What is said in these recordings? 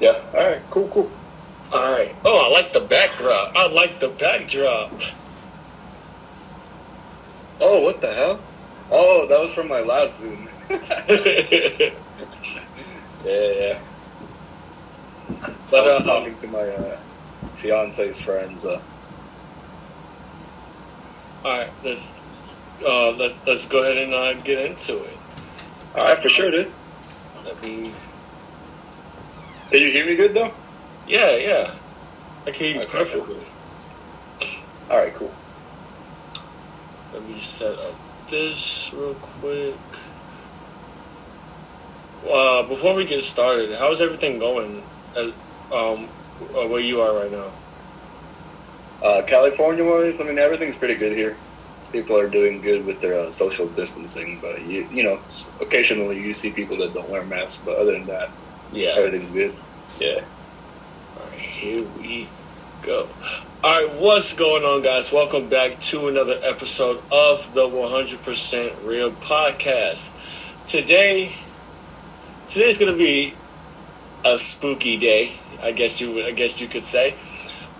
Yeah. All right. Cool. Cool. All right. Oh, I like the backdrop. I like the backdrop. Oh, what the hell? Oh, that was from my last Zoom. yeah, yeah. But, I was uh, talking to my uh, fiance's friends. Uh, All right, let's uh, let's let's go ahead and uh, get into it. all right, for sure, dude. Let me. Can you hear me good though? Yeah, yeah. I can hear you perfectly. All right, cool. Let me set up this real quick. Uh, before we get started, how's everything going? At, um, uh, where you are right now? Uh, California wise, I mean everything's pretty good here. People are doing good with their uh, social distancing, but you you know occasionally you see people that don't wear masks. But other than that, Yeah. everything's good. Yeah. Alright, here we go. Alright, what's going on, guys? Welcome back to another episode of the 100% Real Podcast. Today, today's gonna be a spooky day, I guess you, I guess you could say,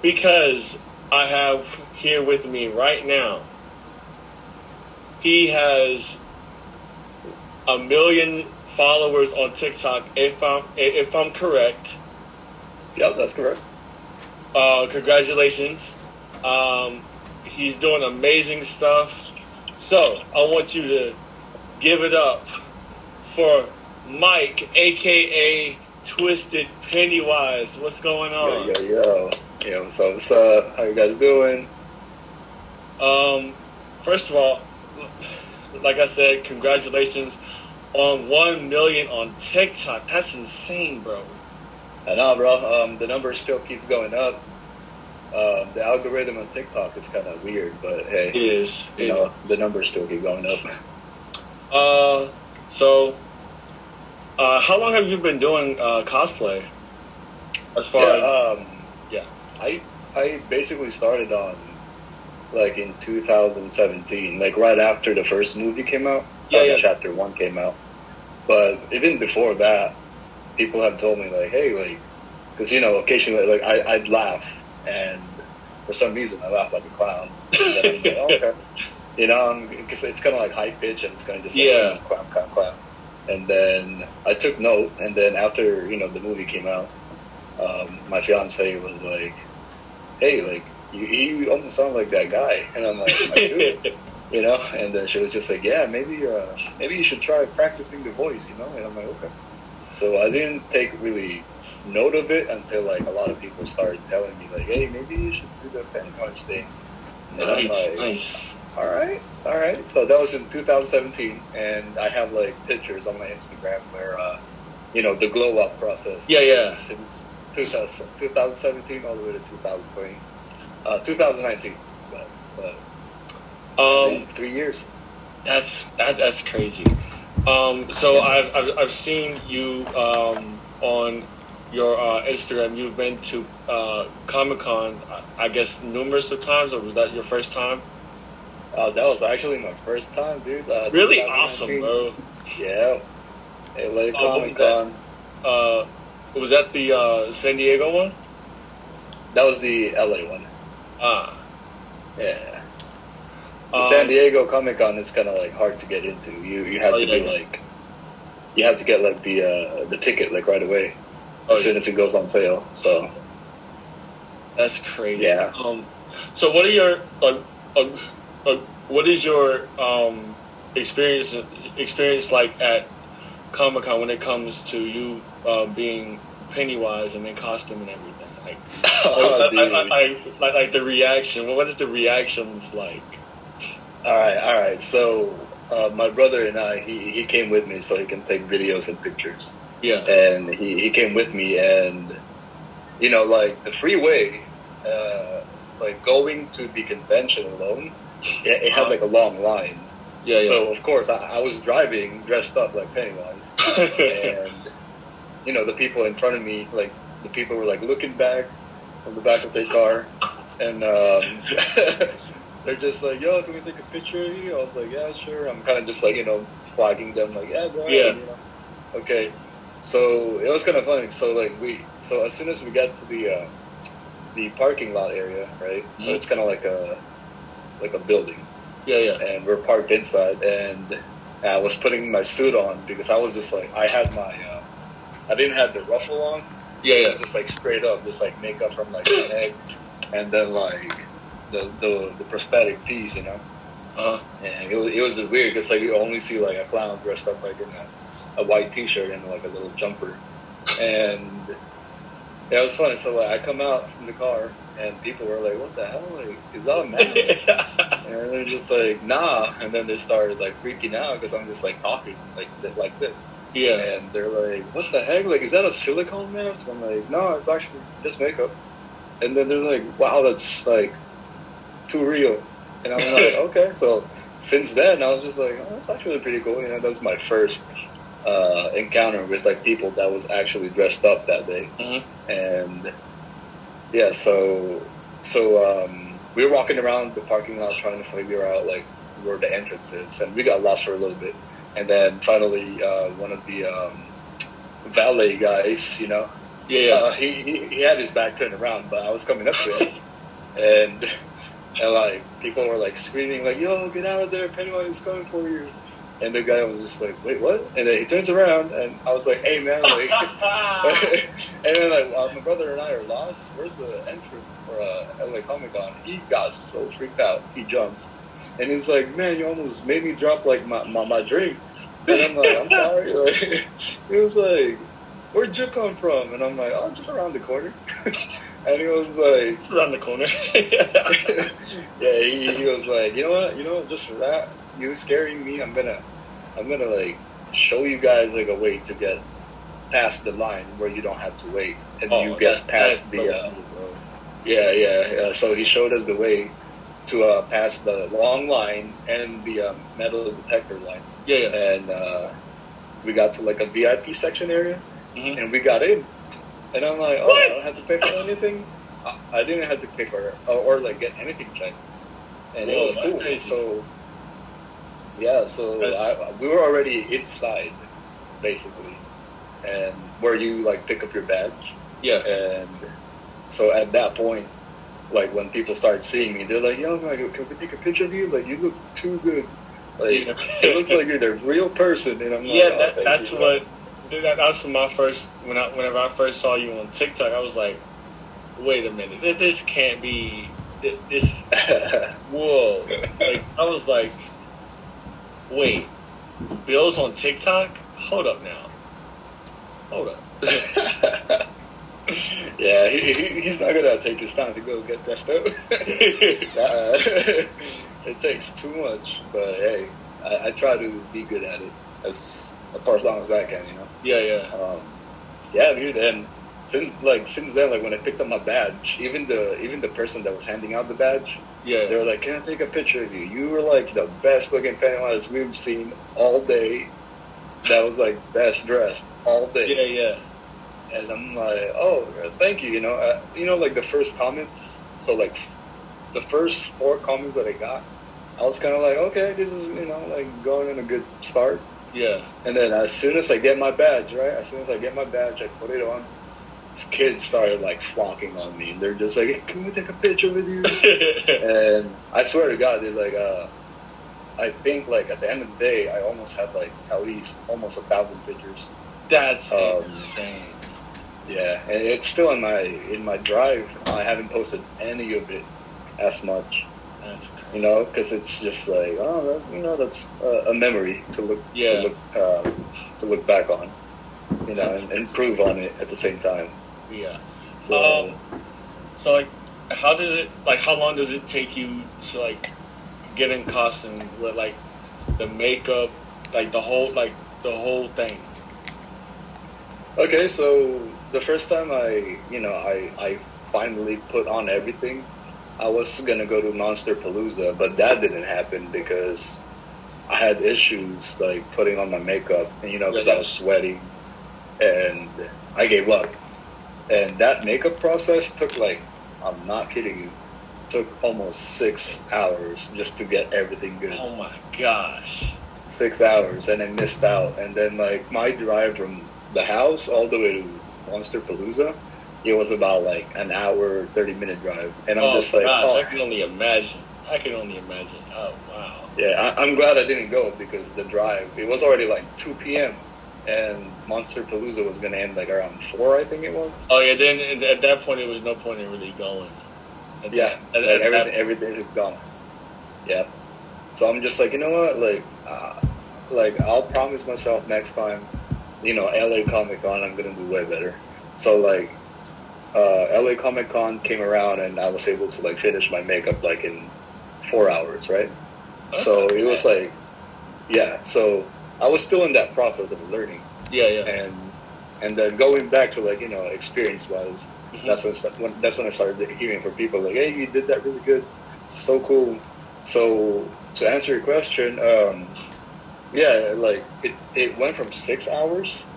because I have here with me right now. He has a million followers on TikTok, if I'm if I'm correct. Yep, that's correct. Uh, congratulations. Um, he's doing amazing stuff. So I want you to give it up for Mike, aka Twisted Pennywise. What's going Yo, on? yo, yo. Yo, so what's up? How you guys doing? Um, first of all, like I said, congratulations on one million on TikTok. That's insane, bro. I know, bro. Um, the number still keeps going up. Um, the algorithm on TikTok is kind of weird, but hey, It is. you know, the numbers still keep going up. Uh, so, uh, how long have you been doing uh, cosplay? As far as um, yeah. I I basically started on like in 2017, like right after the first movie came out. Yeah, yeah. Chapter one came out, but even before that, people have told me like, hey, like, because you know, occasionally like I I'd laugh, and for some reason I laugh like a clown. Like, oh, okay. You know, because it's kind of like high pitch and it's kind of just like, Yeah. clown, clown, clown. And then I took note, and then after you know the movie came out, um, my fiance was like, "Hey, like you, you almost sound like that guy," and I'm like, I do, you know. And then she was just like, "Yeah, maybe uh, maybe you should try practicing the voice," you know. And I'm like, "Okay." So I didn't take really note of it until like a lot of people started telling me like, "Hey, maybe you should do the Pennywise thing." And I'm nice, like, nice. all right, all right. So that was in 2017, and I have like pictures on my Instagram where, uh, you know, the glow up process. Yeah, yeah. Since 2000, 2017 all the way to 2020, uh, 2019. But, but Um, three years. that's that, that's crazy. Um, so I've, I've I've seen you um on your uh, Instagram. You've been to uh, Comic Con, I guess, numerous of times, or was that your first time? Uh, that was actually my first time, dude. Uh, Really awesome, bro. Yeah. LA was Comic Con. Uh, was that the uh, San Diego one? That was the LA one. Ah, Yeah. The um, San Diego Comic Con is kind of like hard to get into. You you have Oh, to yeah, be yeah. like, you have to get like the uh, the ticket like right away Oh, as soon as it goes on sale. So That's crazy. Yeah. Um, so what are your uh, uh, uh, what is your um, experience experience like at Comic Con when it comes to you uh, being Pennywise and in costume and everything? Like, Oh, I. I, I, like, like the reaction. What is the reactions like? All right, all right. So uh, my brother and I, he he came with me so he can take videos and pictures, Yeah. and he he came with me, and you know like the freeway, uh, like going to the convention alone, it, it had like a long line. Yeah. Yeah. So of course I, I was driving dressed up like Pennywise. and you know the people in front of me like the people were like looking back from the back of their car and um, they're just like yo can we take a picture of you i was like yeah sure i'm kind of just like you know flagging them like yeah go ahead, Yeah. you know? okay so it was kind of funny. So like we, so as soon as we got to the uh, the parking lot area, right? So Mhm. it's kind of like a like a building, Yeah, yeah. and we're parked inside, and I was putting my suit on because I was just like I had my, uh, I didn't have the ruffle on. Yeah, It yeah. was just like straight up, just like makeup from like my neck, and then like the the the prosthetic piece, you know. Uh-huh. And it was, it was just weird because like you only see like a clown dressed up like in a, a white t-shirt and like a little jumper, and yeah, it was funny. So like I come out from the car and people were like, "What the hell? Like, is that a mask?" and they're just like, "Nah," and then they started like freaking out because I'm just like talking like like this, yeah. and they're like, "What the heck? Like, is that a silicone mask?" I'm like, "No, it's actually just makeup," and then they're like, "Wow, that's like too real," and I'm like, "Okay." So since then, I was just like, "Oh, that's actually pretty cool." You know, that was my first uh, encounter with like people that was actually dressed up that day, Mhm. and yeah, so so um, we were walking around the parking lot trying to figure out like where the entrance is, and we got lost for a little bit, and then finally uh, one of the um, valet guys, you know, Yeah, yeah. uh, he, he he had his back turned around, but I was coming up to him, and and like people were like screaming like, "Yo, get out of there! Pennywise is coming for you!" And the guy was just like, "Wait, what?" And then he turns around, and I was like, "Hey, man!" Like, and then like uh, my brother and I are lost. Where's the entrance for uh, LA Comic Con? He got so freaked out. He jumps, and he's like, "Man, you almost made me drop like my my, my drink." And I'm like, "I'm sorry." Like, he was like, "Where'd you come from?" And I'm like, "Oh, just around the corner." and he was like, it's around the corner. "Yeah." He, he was like, "You know what? You know what? Just for that, you scaring me, I'm gonna, I'm gonna like show you guys like a way to get past the line where you don't have to wait, and Oh, you get that- past the." Uh, yeah, yeah, yeah. So he showed us the way to uh, pass the long line and the um, metal detector line, Yeah, yeah. and uh, we got to like a VIP section area, Mhm. and we got in. And I'm like, oh, What? I don't have to pay for anything. I, I didn't have to pick or, or or like get anything checked, and it was cool. crazy. So yeah, so I, we were already inside, basically, and where you like pick up your badge. Yeah. And so at that point, like when people start seeing me, they're like, "Yo, like, can we take a picture of you? Like, you look too good. Like, it looks like you're the real person." And I'm like, Yeah, "Oh, that, that's you." what. That, that's when my first when I whenever I first saw you on TikTok, I was like, wait a minute, this can't be this. Whoa! Like I was like, wait, Bill's on TikTok? Hold up now. Hold up. yeah, he, he, he's not gonna take his time to go get dressed up. It takes too much, but hey, I, I try to be good at it as far as long as I can, you know. Yeah, yeah. Um, yeah, dude. And since like since then, like when I picked up my badge, even the even the person that was handing out the badge, Yeah. they were like, "Can I take a picture of you? You were like the best looking Pennywise we've seen all day. That was like best dressed all day." Yeah, yeah. And I'm like, "Oh, thank you." You know, uh, you know, like the first comments. So like the first four comments that I got, I was kind of like, "Okay, this is you know like going in a good start." Yeah. And then as soon as I get my badge, right? As soon as I get my badge, I put it on. These kids started like flocking on me, and they're just like, hey, "Can we take a picture with you?" and I swear to God, they're like, uh, I think like at the end of the day, I almost had like at least almost a thousand pictures. That's Um, insane. Yeah, and it's still in my in my drive. I haven't posted any of it as much. You know, because it's just like, oh, that, you know, that's a, a memory to look Yeah. to look uh, to look back on, you know, and improve on it at the same time. Yeah. So. Um, So like, how does it like? How long does it take you to like get in costume with like the makeup, like the whole like the whole thing? Okay, so the first time I, you know, I, I finally put on everything, I was gonna go to Monsterpalooza, but that didn't happen because I had issues like putting on my makeup, and you know, because I was sweating, and I gave up. And that makeup process took like, I'm not kidding you, took almost six hours just to get everything good Oh my gosh! six hours and I missed out. And then like my drive from the house all the way to Monsterpalooza, it was about like an hour, thirty minute drive, and I'm oh, just like, gosh, oh, I can only imagine. I can only imagine. Oh wow. yeah, I, I'm glad I didn't go because the drive it was already like two p.m. and Monsterpalooza was gonna end like around four, I think it was. Oh yeah. Then at- at that point, it was no point in really going. At Yeah, that- like at- everything, everything is gone. Yeah, so I'm just like, you know what, like, uh, like I'll promise myself next time, you know, LA Comic Con, I'm gonna do way better. So like, uh, LA Comic Con came around and I was able to like finish my makeup like in four hours, right? That's so it was like, yeah. So I was still in that process of learning, Yeah, yeah. and and then going back to like you know experience wise, Mhm. that's when, when that's when I started hearing from people like, hey, you did that really good, so cool. So to answer your question, um, yeah, like it, it went from six hours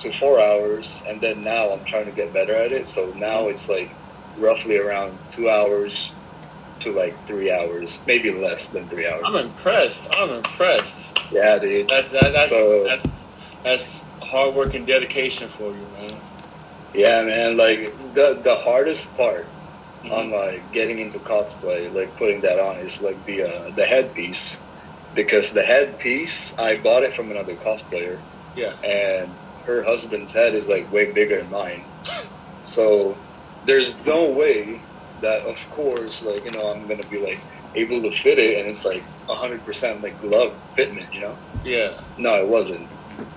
to four hours, and then now I'm trying to get better at it. So now it's like roughly around two hours to like three hours, maybe less than three hours. I'm impressed. I'm impressed. Yeah, dude. That's that, that's So- that's that's hard work and dedication for you, man. Yeah, man. Like the the hardest part Mhm. on like getting into cosplay, like putting that on, is like the uh, the headpiece, because the headpiece I bought it from another cosplayer, Yeah. and her husband's head is like way bigger than mine, so there's no way that of course like you know I'm gonna be like able to fit it, and it's like hundred percent like glove fitment, you know. Yeah. No, it wasn't.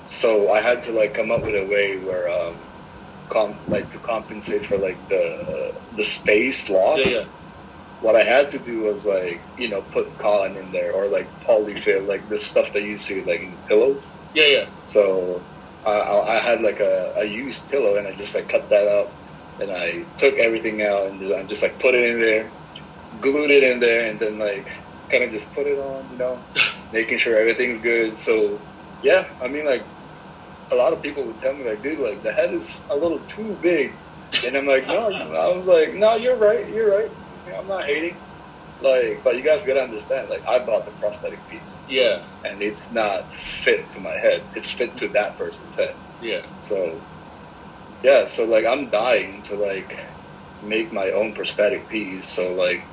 So I had to like come up with a way where, um, com- like to compensate for like the the space loss. Yeah, yeah. What I had to do was like you know put cotton in there or like polyfill, like the stuff that you see like in pillows. Yeah, yeah. So I, I had like a, a used pillow and I just like cut that out and I took everything out and just, I just like put it in there, glued it in there, and then like kind of just put it on, you know, making sure everything's good. So yeah, I mean like a lot of people would tell me like, dude, like the head is a little too big, and I'm like, no, I was like, no, you're right, you're right. I'm not hating. Like, but you guys gotta understand, like I bought the prosthetic piece Yeah. and it's not fit to my head. It's fit to that person's head. Yeah. So, yeah. So like, I'm dying to like make my own prosthetic piece. So like,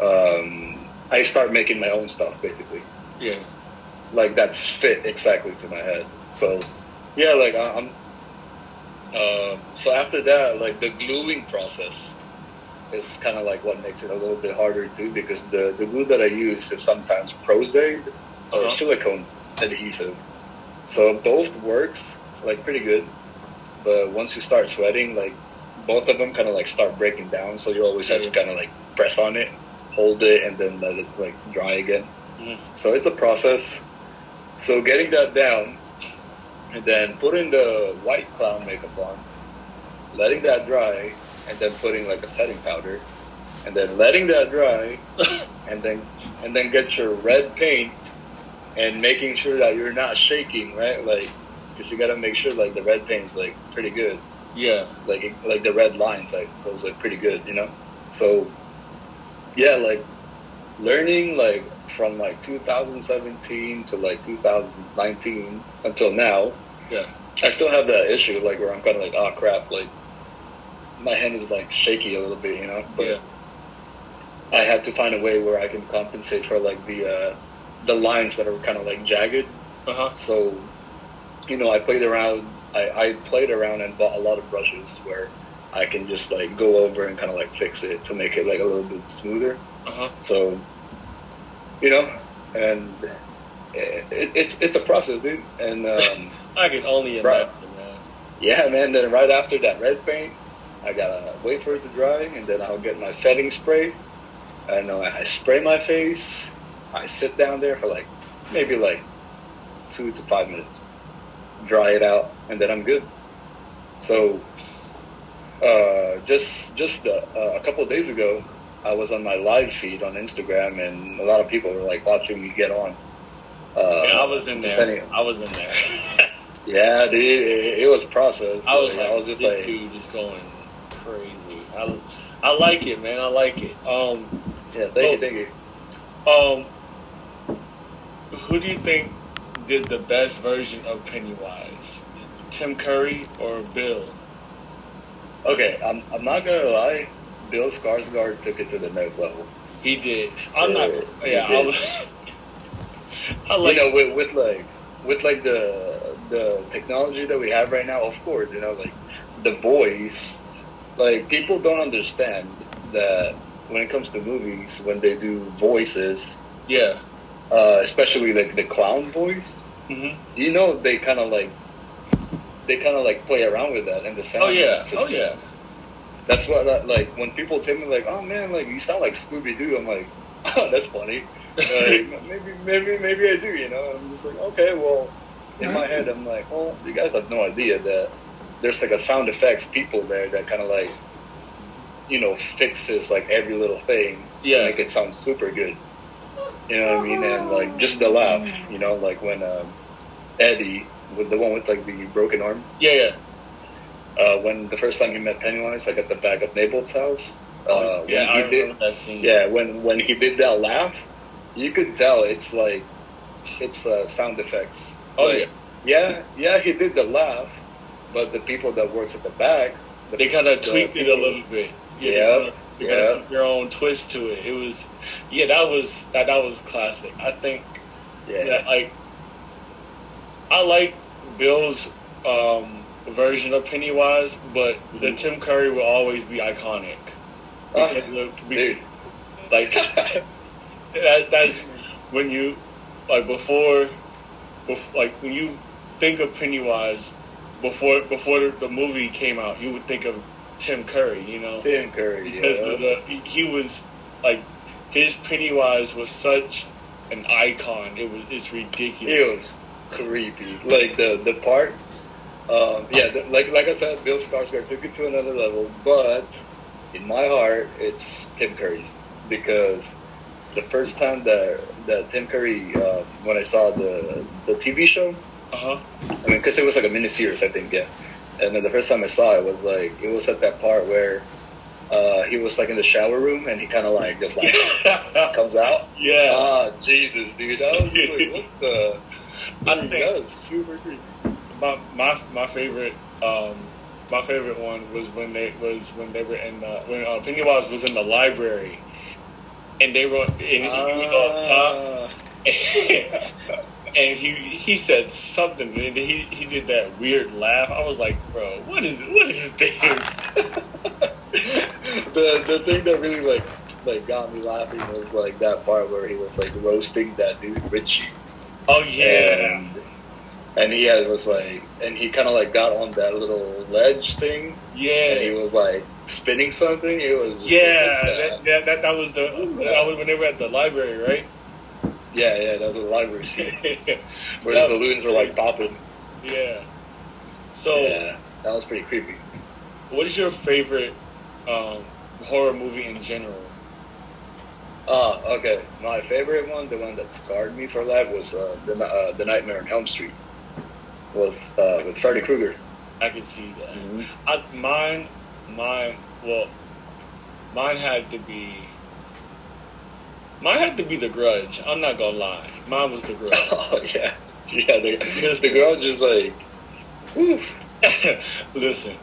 um, I start making my own stuff basically. Yeah. Like that's fit exactly to my head. So, yeah. Like I'm. Uh, so after that, like the gluing process is kind of like what makes it a little bit harder too, because the the glue that I use is sometimes Pros-Aide or Uh-huh. silicone adhesive. So both works like pretty good, but once you start sweating, like both of them kind of like start breaking down. So you always have to kind of like press on it, hold it, and then let it like dry again. Mhm. So it's a process. So getting that down, and then putting the white clown makeup on, letting that dry, and then putting like a setting powder, and then letting that dry, and then and then get your red paint and making sure that you're not shaking, right? Like, because you gotta make sure like the red paint's like pretty good, Yeah. like it- like the red lines, like those like pretty good, you know. So, yeah, like learning like from like 2017 to like 2019 until now. Yeah. I still have that issue, like where I'm kind of like, oh crap, like my hand is like shaky a little bit, you know. But Yeah. I had to find a way where I can compensate for like the uh, the lines that are kind of like jagged. Uh huh. So, you know, I played around. I, I played around and bought a lot of brushes where I can just like go over and kind of like fix it to make it like a little bit smoother. Uh huh. So, you know, and it, it, it's it's a process, dude. And um, I can only Right. imagine, man. yeah, man. Then right after that red paint, I gotta wait for it to dry, and then I'll get my setting spray. And uh, I spray my face. I sit down there for like maybe like two to five minutes, dry it out, and then I'm good. So, uh, just just uh, a couple of days ago, I was on my live feed on Instagram, and a lot of people were like watching me get on. Uh, Yeah, I was in there. I was in there. Yeah, dude, it, it was a process. I was Like, like, I was just this like, dude is going crazy. I, I like it, man. I like it. Um, yeah, thank you, thank you. um, who do you think did the best version of Pennywise? Tim Curry or Bill? Okay, I'm I'm not gonna lie. Bill Skarsgård took it to the next level. He did. I'm not. Yeah, he Yeah, I, was, I like. you know, with, with like with like the the technology that we have right now, of course, you know, like the voice, like people don't understand that when it comes to movies, when they do voices, yeah. uh, especially like the clown voice, hmm you know, they kind of like they kind of like play around with that and the sound. Oh yeah. Oh yeah. That's what I- like when people tell me like, oh man, like you sound like Scooby Doo. I'm like, oh, that's funny. Like, maybe maybe maybe I do. You know, I'm just like, okay, well, in my head, I'm like, well, you guys have no idea that there's like a sound effects people there that kind of like, you know, fixes like every little thing Yeah. make it sound super good. You know what I mean? And like just the laugh, you know, like when um, Eddie with the one with like the broken arm Yeah. Yeah. uh, when the first time he met Pennywise, like at the back of Neibolt's house. Uh, Oh, yeah. when I remember did, that scene. yeah, when when he did that laugh, you could tell it's like it's uh, sound effects. Oh Like, yeah, yeah, he did the laugh, but the people that works at the back, the, They kind of tweaked it a little bit. Yeah, They yeah. of put their own twist to it. It was, yeah, that was that that was classic. I think yeah, that like, I like Bill's um, version of Pennywise, but the Mhm. Tim Curry will always be iconic. Ah, Because of- dude. like that, that's when you like before, before like when you think of Pennywise before before the, movie came out, you would think of Tim Curry, you know, Tim Curry, because yeah. the, he- he was like his Pennywise was such an icon. It was it's ridiculous. It was creepy. Like the the part, um, yeah, the, like like I said, Bill Skarsgård took it to another level. But in my heart, it's Tim Curry's because the first time that that Tim Curry, uh, when I saw the the TV show, Uh huh. I mean, because it was like a mini series, I think, yeah. And then the first time I saw it was like it was at that part where uh, he was like in the shower room and he kind of like just like comes out. yeah. Ah, Jesus, dude. I was like, what the? I think- that was super creepy. my my my favorite um my favorite one was when they was when they were in the when uh, Pennywise was in the library and they were and he, he was top Ah, and he he said something and he he did that weird laugh. I was like, bro, what is what is this? the the thing that really like like got me laughing was like that part where he was like roasting that dude Richie. Oh yeah, And, and he had was like, and he kind of like got on that little ledge thing, Yeah. and he was like spinning something. It was Yeah, like that, that, that, that was the that was when they were at the library, right? Yeah, yeah. That was a library scene where the balloons were like popping. Yeah. So, yeah, that was pretty creepy. what is your favorite um, horror movie in general? Ah, okay. My favorite one, the one that scarred me for life, was uh, the uh, the Nightmare on Elm Street. Was uh, with Freddy Krueger. I can see that. I, mine, mine. Well, mine had to be. Mine had to be The Grudge. I'm not gonna lie. Mine was The Grudge. Oh yeah, yeah. The, the grudge just like, whew. Listen,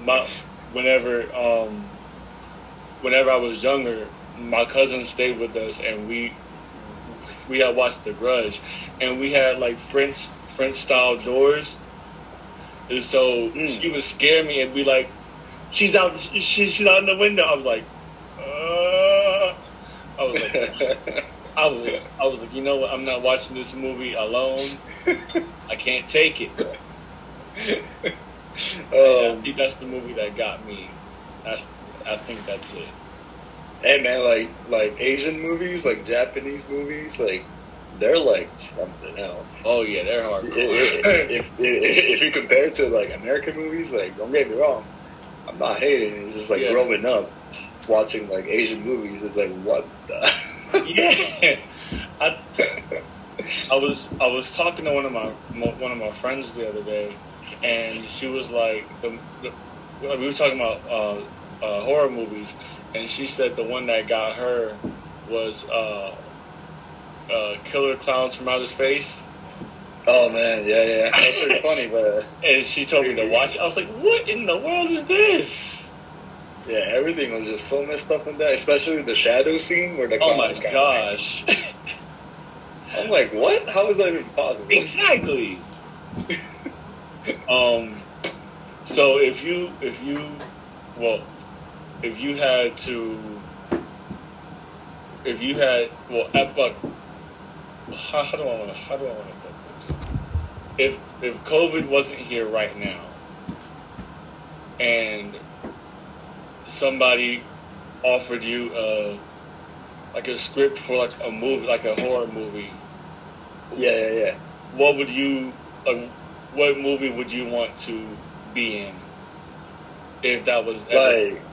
my whenever um, whenever I was younger, my cousin stayed with us, and we we had watched The Grudge, and we had like French French style doors, and so Mm. she would scare me and be like, "She's out, she, she's out in the window." I was like, uh, I was like, I was, I was like, you know what? I'm not watching this movie alone. I can't take it. Um, think that's the movie that got me. That's I think that's it. hey man, like like Asian movies, like Japanese movies, like they're like something else. Oh yeah, they're hardcore. if, if, if you compare it to like American movies, like don't get me wrong, I'm not hating. It's just like Yeah. growing up watching like Asian movies. It's like what the. yeah, I, I was I was talking to one of my one of my friends the other day, and she was like, the, the, we were talking about uh, uh, horror movies, and she said the one that got her was uh, uh, Killer Klowns from Outer Space. Oh man, yeah, yeah, that's pretty funny, but and she told me to watch. it. I was like, "What in the world is this?" Yeah, everything was just so messed up in that, especially the shadow scene where the Oh my gosh! I'm like, what? How is that even possible? exactly. um. So if you if you well if you had to if you had well how, how do I want to how do I want to put this? If if COVID wasn't here right now, and somebody offered you a like a script for like a movie like a horror movie, Yeah, yeah, yeah. what would you uh, what movie would you want to be in if that was ever Like-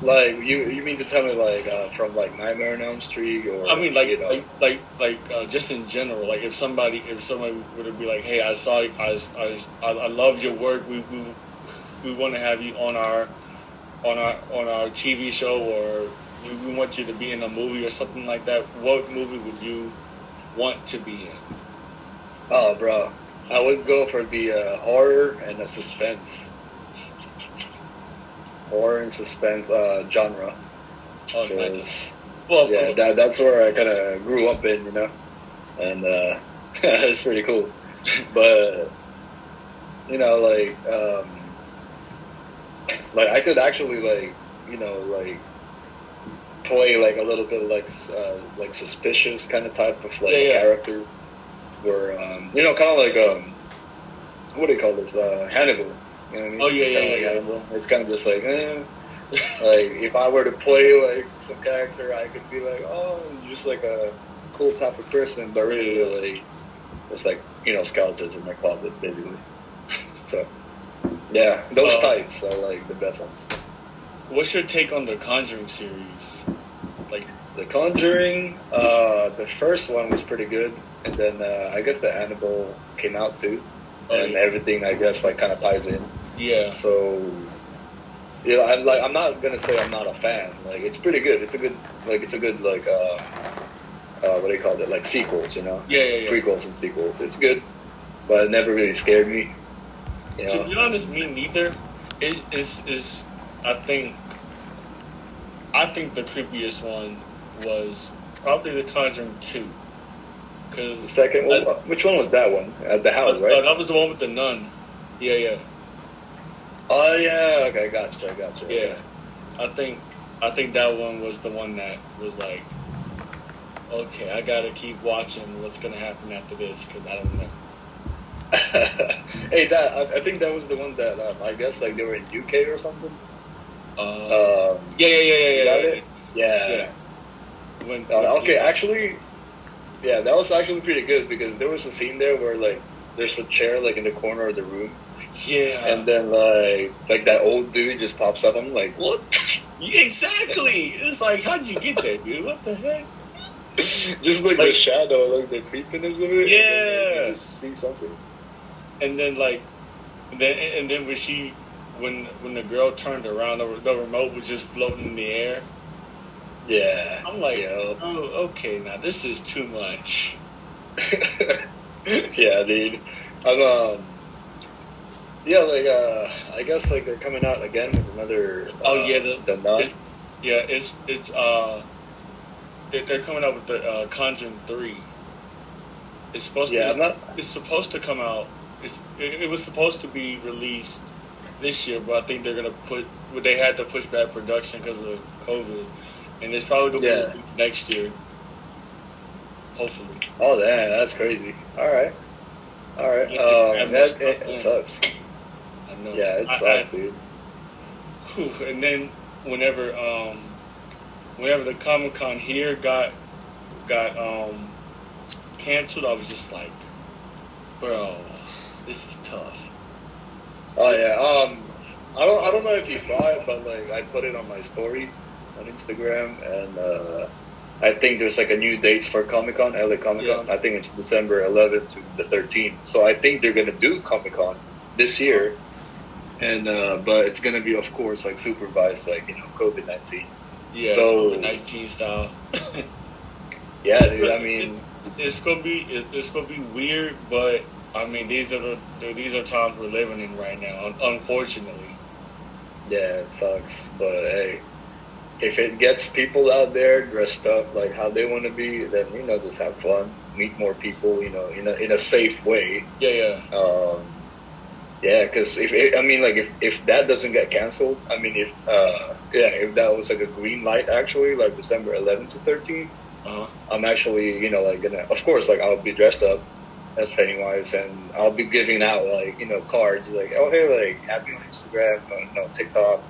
Like you, you mean to tell me like uh, from like Nightmare on Elm Street or I mean, like, you know, like, like, like, uh, just in general. Like, if somebody, if somebody were to be like, "Hey, I saw, I, I, I love your work. We, we, we want to have you on our, on our, on our TV show, or we, we want you to be in a movie or something like that." What movie would you want to be in? oh, bro, I would go for the uh, horror and the suspense, horror and suspense uh, genre. Oh, nice. Well, yeah, course. that, that's where I kind of grew up in, you know, and uh, it's pretty cool. But you know, like, um, like I could actually like, you know, like play like a little bit like uh, like suspicious kind of type of like Yeah, yeah. character, where um, you know, kind of like um, what do you call this? Uh, Hannibal. You know what I mean? Oh, yeah, yeah, Kinda yeah, like yeah. Hannibal. It's kind of just like. Eh, like if I were to play like some character, I could be like, oh, just like a cool type of person, but really, like, it's like you know skeletons in my closet, basically. So, yeah, those Uh, types are like the best ones. What's your take on the Conjuring series? Like, The Conjuring, uh, the first one was pretty good, and then uh, I guess the Annabelle came out too, Oh, and yeah. everything I guess like kind of ties in. yeah, So, you know, I'm like, I'm not gonna say I'm not a fan. Like, it's pretty good. It's a good, like, it's a good, like, uh, uh, what do you call it? Like sequels, you know, yeah, yeah, yeah. prequels and sequels. It's good, but it never really scared me. To be honest, me neither. Is is is I think I think the creepiest one was probably the Conjuring two. Cause the second one, which one was that one? At the house, uh, right? that was the one with the nun. Yeah, yeah, Oh yeah, okay, gotcha, gotcha. yeah. I think I think that one was the one that was like, okay, I gotta keep watching what's gonna happen after this because I don't know. hey, that I, I think that was the one that um, I guess like they were in UK or something. Uh, Um, yeah, yeah, yeah, yeah, yeah. yeah. Yeah. Yeah. When, Uh, okay, actually, yeah, that was actually pretty good because there was a scene there where like there's a chair like in the corner of the room, yeah, and then like like that old dude just pops up. I'm like, what? exactly. It's like, how'd you get there, dude? What the heck? just like, the shadow, like the creepiness of it. and then, like, Yeah. Just see something. and then like and then and then when she when when the girl turned around the, the remote was just floating in the air Yeah, i'm like Yeah. oh okay now this is too much yeah, dude. I'm um. Yeah, like uh, I guess like they're coming out again with another. Oh, uh, yeah, the- the nun. yeah it's it's uh they- they're coming out with the uh conjuring 3 it's supposed Yeah, to I'm not. it's supposed to come out it's it, it was supposed to be released this year but i think they're gonna put they had to push back production because of covid and it's probably gonna Yeah. be next year hopefully Oh, damn, that's crazy. All right, all right. Um, that it, it sucks. I know. Yeah, it I- sucks, dude. Whew, and then whenever um, whenever the Comic Con here got got um canceled, I was just like, bro, this is tough. Oh yeah. Um, I don't. I don't know if you saw it, but like I put it on my story on Instagram, and uh, I think there's like a new dates for Comic Con, LA Comic Con. I think it's December 11th to the 13th. So I think they're gonna do Comic Con this year, and uh, but it's gonna be, of course, like supervised, like you know, COVID 19. Yeah, So- the 19 style. Yeah, dude. I mean, it's gonna be it's gonna be weird, but I mean these are the these are times we're living in right now. Unfortunately, Yeah, it sucks, but hey, if it gets people out there dressed up like how they want to be, then you know just have fun, meet more people, you know, in a in a safe way. yeah, yeah, Um, yeah, because if it, I mean like if, if that doesn't get canceled, I mean if uh, yeah if that was like a green light actually like December 11th to 13th, uh-huh. I'm actually you know like gonna of course like I'll be dressed up as Pennywise and I'll be giving out like you know cards like oh hey like me on Instagram or no TikTok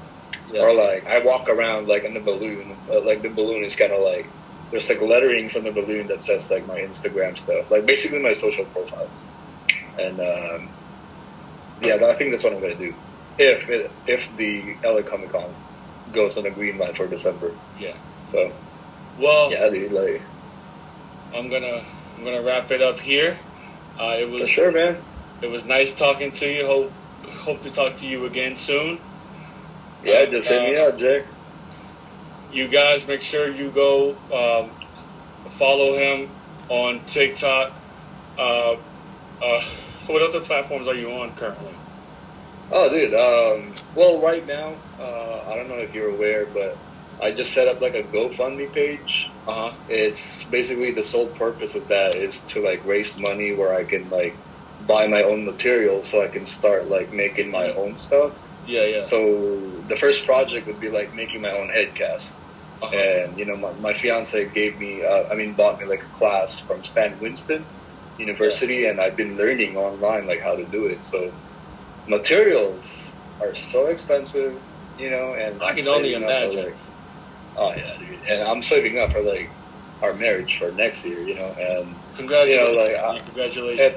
yeah. or like I walk around like on the balloon but like the balloon is kind of like there's like letterings on the balloon that says like my Instagram stuff like basically my social profiles and um, yeah I think that's what I'm gonna do if it, if the LA Comic Con goes on a green light for December Yeah. so Well, yeah dude like I'm gonna I'm gonna wrap it up here. Uh, it for was sure man it was nice talking to you. Hope hope to talk to you again soon. yeah just hit me Uh, out Jack You guys make sure you go um, follow him on TikTok. Uh, uh, what other platforms are you on currently? Oh, dude. Um, well, right now, uh, I don't know if you're aware, but I just set up like a GoFundMe page. Uh huh. It's basically the sole purpose of that is to like raise money where I can like buy my own materials so I can start like making my own stuff. Yeah, yeah. So the first project would be like making my own headcast. Uh-huh. And you know, my, my fiance gave me, uh, I mean, bought me like a class from Stan Winston University, and I've been learning online like how to do it. So materials are so expensive, you know, and I can only up imagine. like- oh yeah, dude, and I'm saving up for like our marriage for next year, you know, and Congratulations. you know, like, I- Congratulations.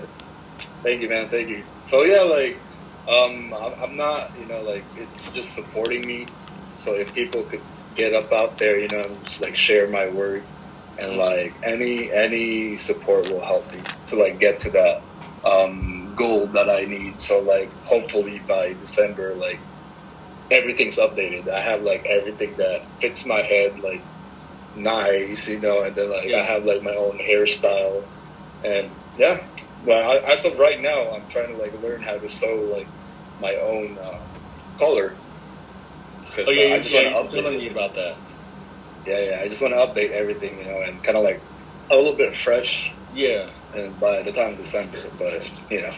thank you, man. Thank you. So yeah, like, um, I'm, I'm not, you know, like it's just supporting me. So if people could get up out there, you know, and just like share my work, and like any any support will help me to like get to that um, goal that I need. So like hopefully by December, like everything's updated. I have like everything that fits my head, like nice, you know, and then like Yeah. I have like my own hairstyle, and yeah. Well, I, as of right now, I'm trying to like learn how to sew like my own uh, color. 'Cause, oh uh, yeah, I just yeah, want to update telling it. me about that. Yeah, yeah. I just want to update everything, you know, and kind of like a little bit fresh Yeah. and by the time of December. But you know,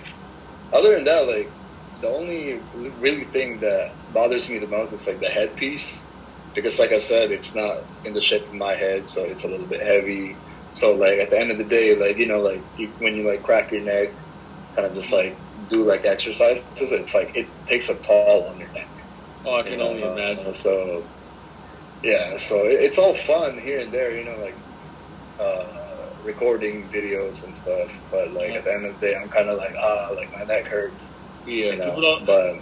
other than that, like the only really thing that bothers me the most is like the headpiece, because like I said, it's not in the shape of my head, so it's a little bit heavy. So like at the end of the day, like you know, like you, when you like crack your neck, kind of just like do like exercises, it's like it takes a toll on your neck. Oh, I can only know, imagine. So, yeah, so it, it's all fun here and there, you know, like uh, recording videos and stuff. But like at the end of the day, I'm kind of like ah, like my neck hurts. Yeah, people don't But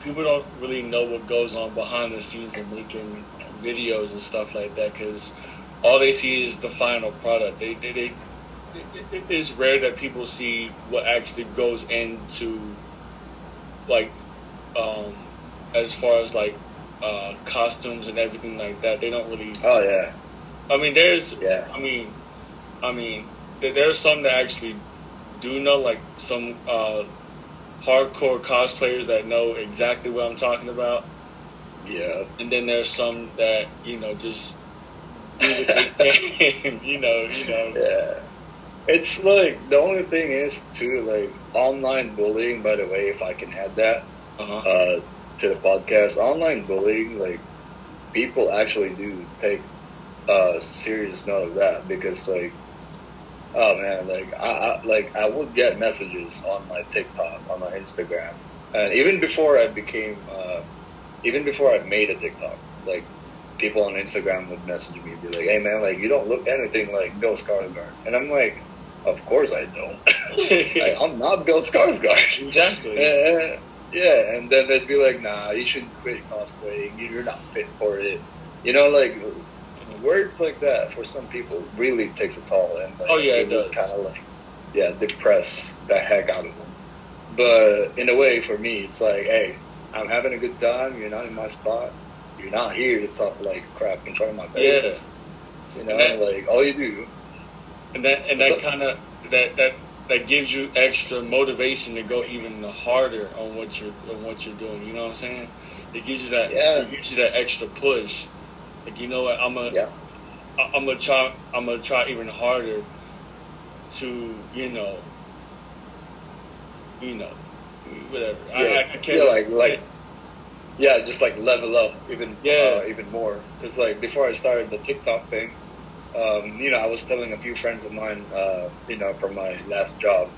people don't really know what goes on behind the scenes of making videos and stuff like that because all they see is the final product. They, they, they it- it's rare that people see what actually goes into like um, as far as like uh, costumes and everything like that. They don't really. oh yeah, I mean, there's. yeah, I mean, I mean, there, there's some that actually do know, like some uh, hardcore cosplayers that know exactly what I'm talking about, yeah, and then there's some that you know just do what they can, you know, you know. yeah. It's like the only thing is too like online bullying. By the way, if I can add that. Uh-huh. uh, to the podcast, online bullying, like people actually do take uh, serious note of that because, like, oh man, like I, I like I would get messages on my TikTok, on my Instagram, and even before I became, uh, even before I made a TikTok, like people on Instagram would message me, and be like, "Hey man, like you don't look anything like Bill Skarsgård," and I'm like, "Of course I don't. like, I'm not Bill Skarsgård." exactly. Yeah, yeah, and then they'd be like, "Nah, you should quit cosplaying. You're not fit for it." You know, like words like that for some people really takes a toll, and like, Oh, yeah, it does. kind of like yeah, depress the heck out of them. But in a way, for me, it's like, hey, I'm having a good time. You're not in my spot. You're not here to talk like crap in front of my face. Yeah. You know, Yeah. like all you do. and that and that kind of that that that gives you extra motivation to go even harder on what you're on what you're doing. You know what I'm saying? It gives you that. Yeah. It gives you that extra push. Like you know what? I'm gonna. Yeah. I'm gonna try. I'm gonna try even harder to you know. You know, whatever. I, I, Yeah, I can't. yeah, like like yeah, just like level up even Yeah. uh, even more. Because like before I started the TikTok thing, um, you know, I was telling a few friends of mine, uh, you know, from my last job,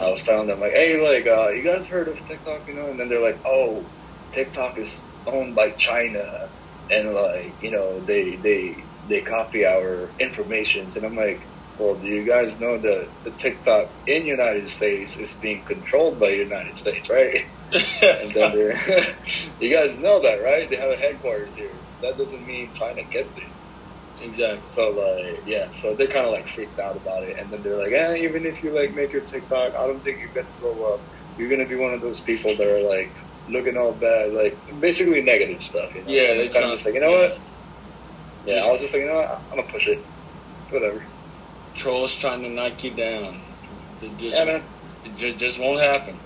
I was telling them like, hey, like, uh, you guys heard of TikTok, you know? And then they're like, oh, TikTok is owned by China, and like, you know, they they they copy our informations, and I'm like. Well, do you guys know that the TikTok in United States is being controlled by United States, right? and then they're, you guys know that, right? They have a headquarters here. That doesn't mean China gets it. exactly. So like, yeah, so they're kind of like freaked out about it, and then they're like, eh, even if you like make your TikTok, I don't think you're gonna blow up. You're gonna be one of those people that are like looking all bad, like basically negative stuff. You know? Yeah, they kind of just like, you know what? Yeah, Just- I was just like, you know what? I'm gonna push it. Whatever. Trolls trying to knock you down. It just, Yeah, man. it ju- just won't happen.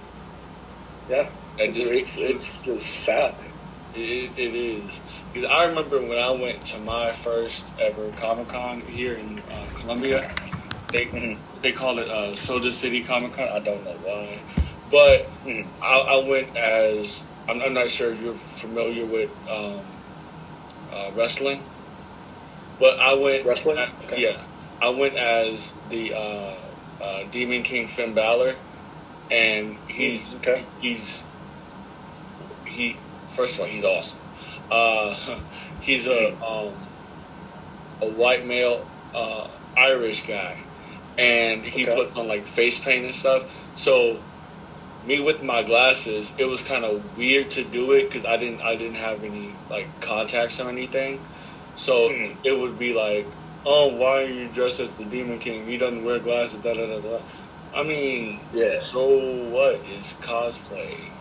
Yeah, It it's just, it's, it's just sad. It, it is because I remember when I went to my first ever Comic Con here in uh, Columbia. They Mhm. they call it uh, Soda City Comic Con. I don't know why, but Mhm. I, I went as I'm, I'm not sure if you're familiar with um, uh, wrestling, but I went Wrestling? Okay. yeah, I went as the uh, uh, Demon King Finn Balor, and he's Okay. he's he first of all he's awesome. Uh, he's a um, a white male uh, Irish guy, and he Okay. puts on like face paint and stuff. So me with my glasses, it was kind of weird to do it because I didn't I didn't have any like contacts or anything. So Hmm. it would be like, oh, why are you dressed as the Demon King? He doesn't wear glasses. Da da da da. I mean, Yeah. so what is cosplay.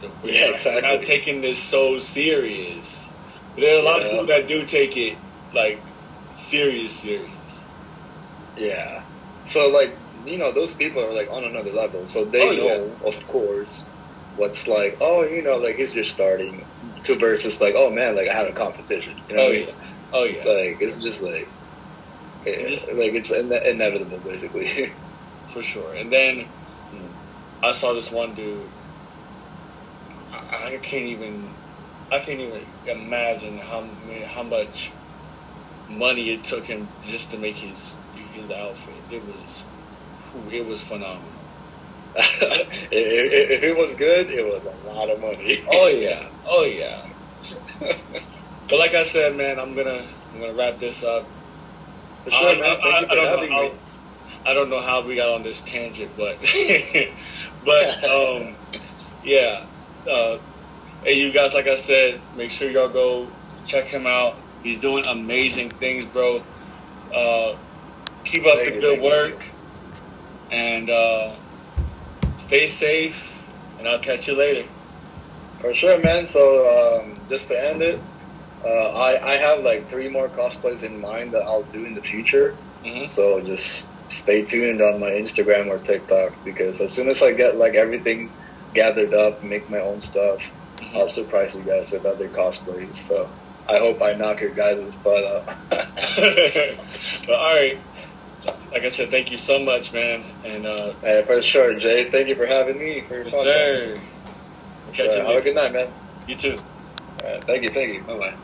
We're Yeah, not- exactly. We're not taking this so serious. But there are a lot of people that do take it like serious, serious. Yeah. So like you know those people are like on another level, so they Oh, yeah. know of course what's like oh you know like he's just starting to versus like oh man like I had a competition. You know Oh yeah, oh yeah, Like it's just like eh, It is- like it's ine- inevitable basically. for sure. And then hmm. I saw this one dude. I, I can't even, I can't even imagine how how much money it took him just to make his his outfit. It was, it was phenomenal. if, it was good, it was a lot of money. Oh yeah, oh yeah. But like I said, man, I'm gonna I'm gonna wrap this up. For sure, I, man. I- Thank you I- I for don't know I don't know how we got on this tangent, but but um, yeah. Uh, hey, you guys, like I said, make sure y'all go check him out. He's doing amazing things, bro. Uh, keep up Thank the good thank you. work, and uh, stay safe. And I'll catch you later. For sure, man. So um, just to end it, uh, I I have like three more cosplays in mind that I'll do in the future. hmm So just stay tuned on my Instagram or TikTok because as soon as I get like everything gathered up, make my own stuff, Mm-hmm. I'll surprise you guys with other cosplays. So I hope I knock your guys' butt up. but all right, like I said, thank you so much, man. And uh, hey, for sure, Jay. Thank you for having me for your yes, podcast. sir. Catch you have a good night, man. You too. All right, thank you, thank you. Bye bye.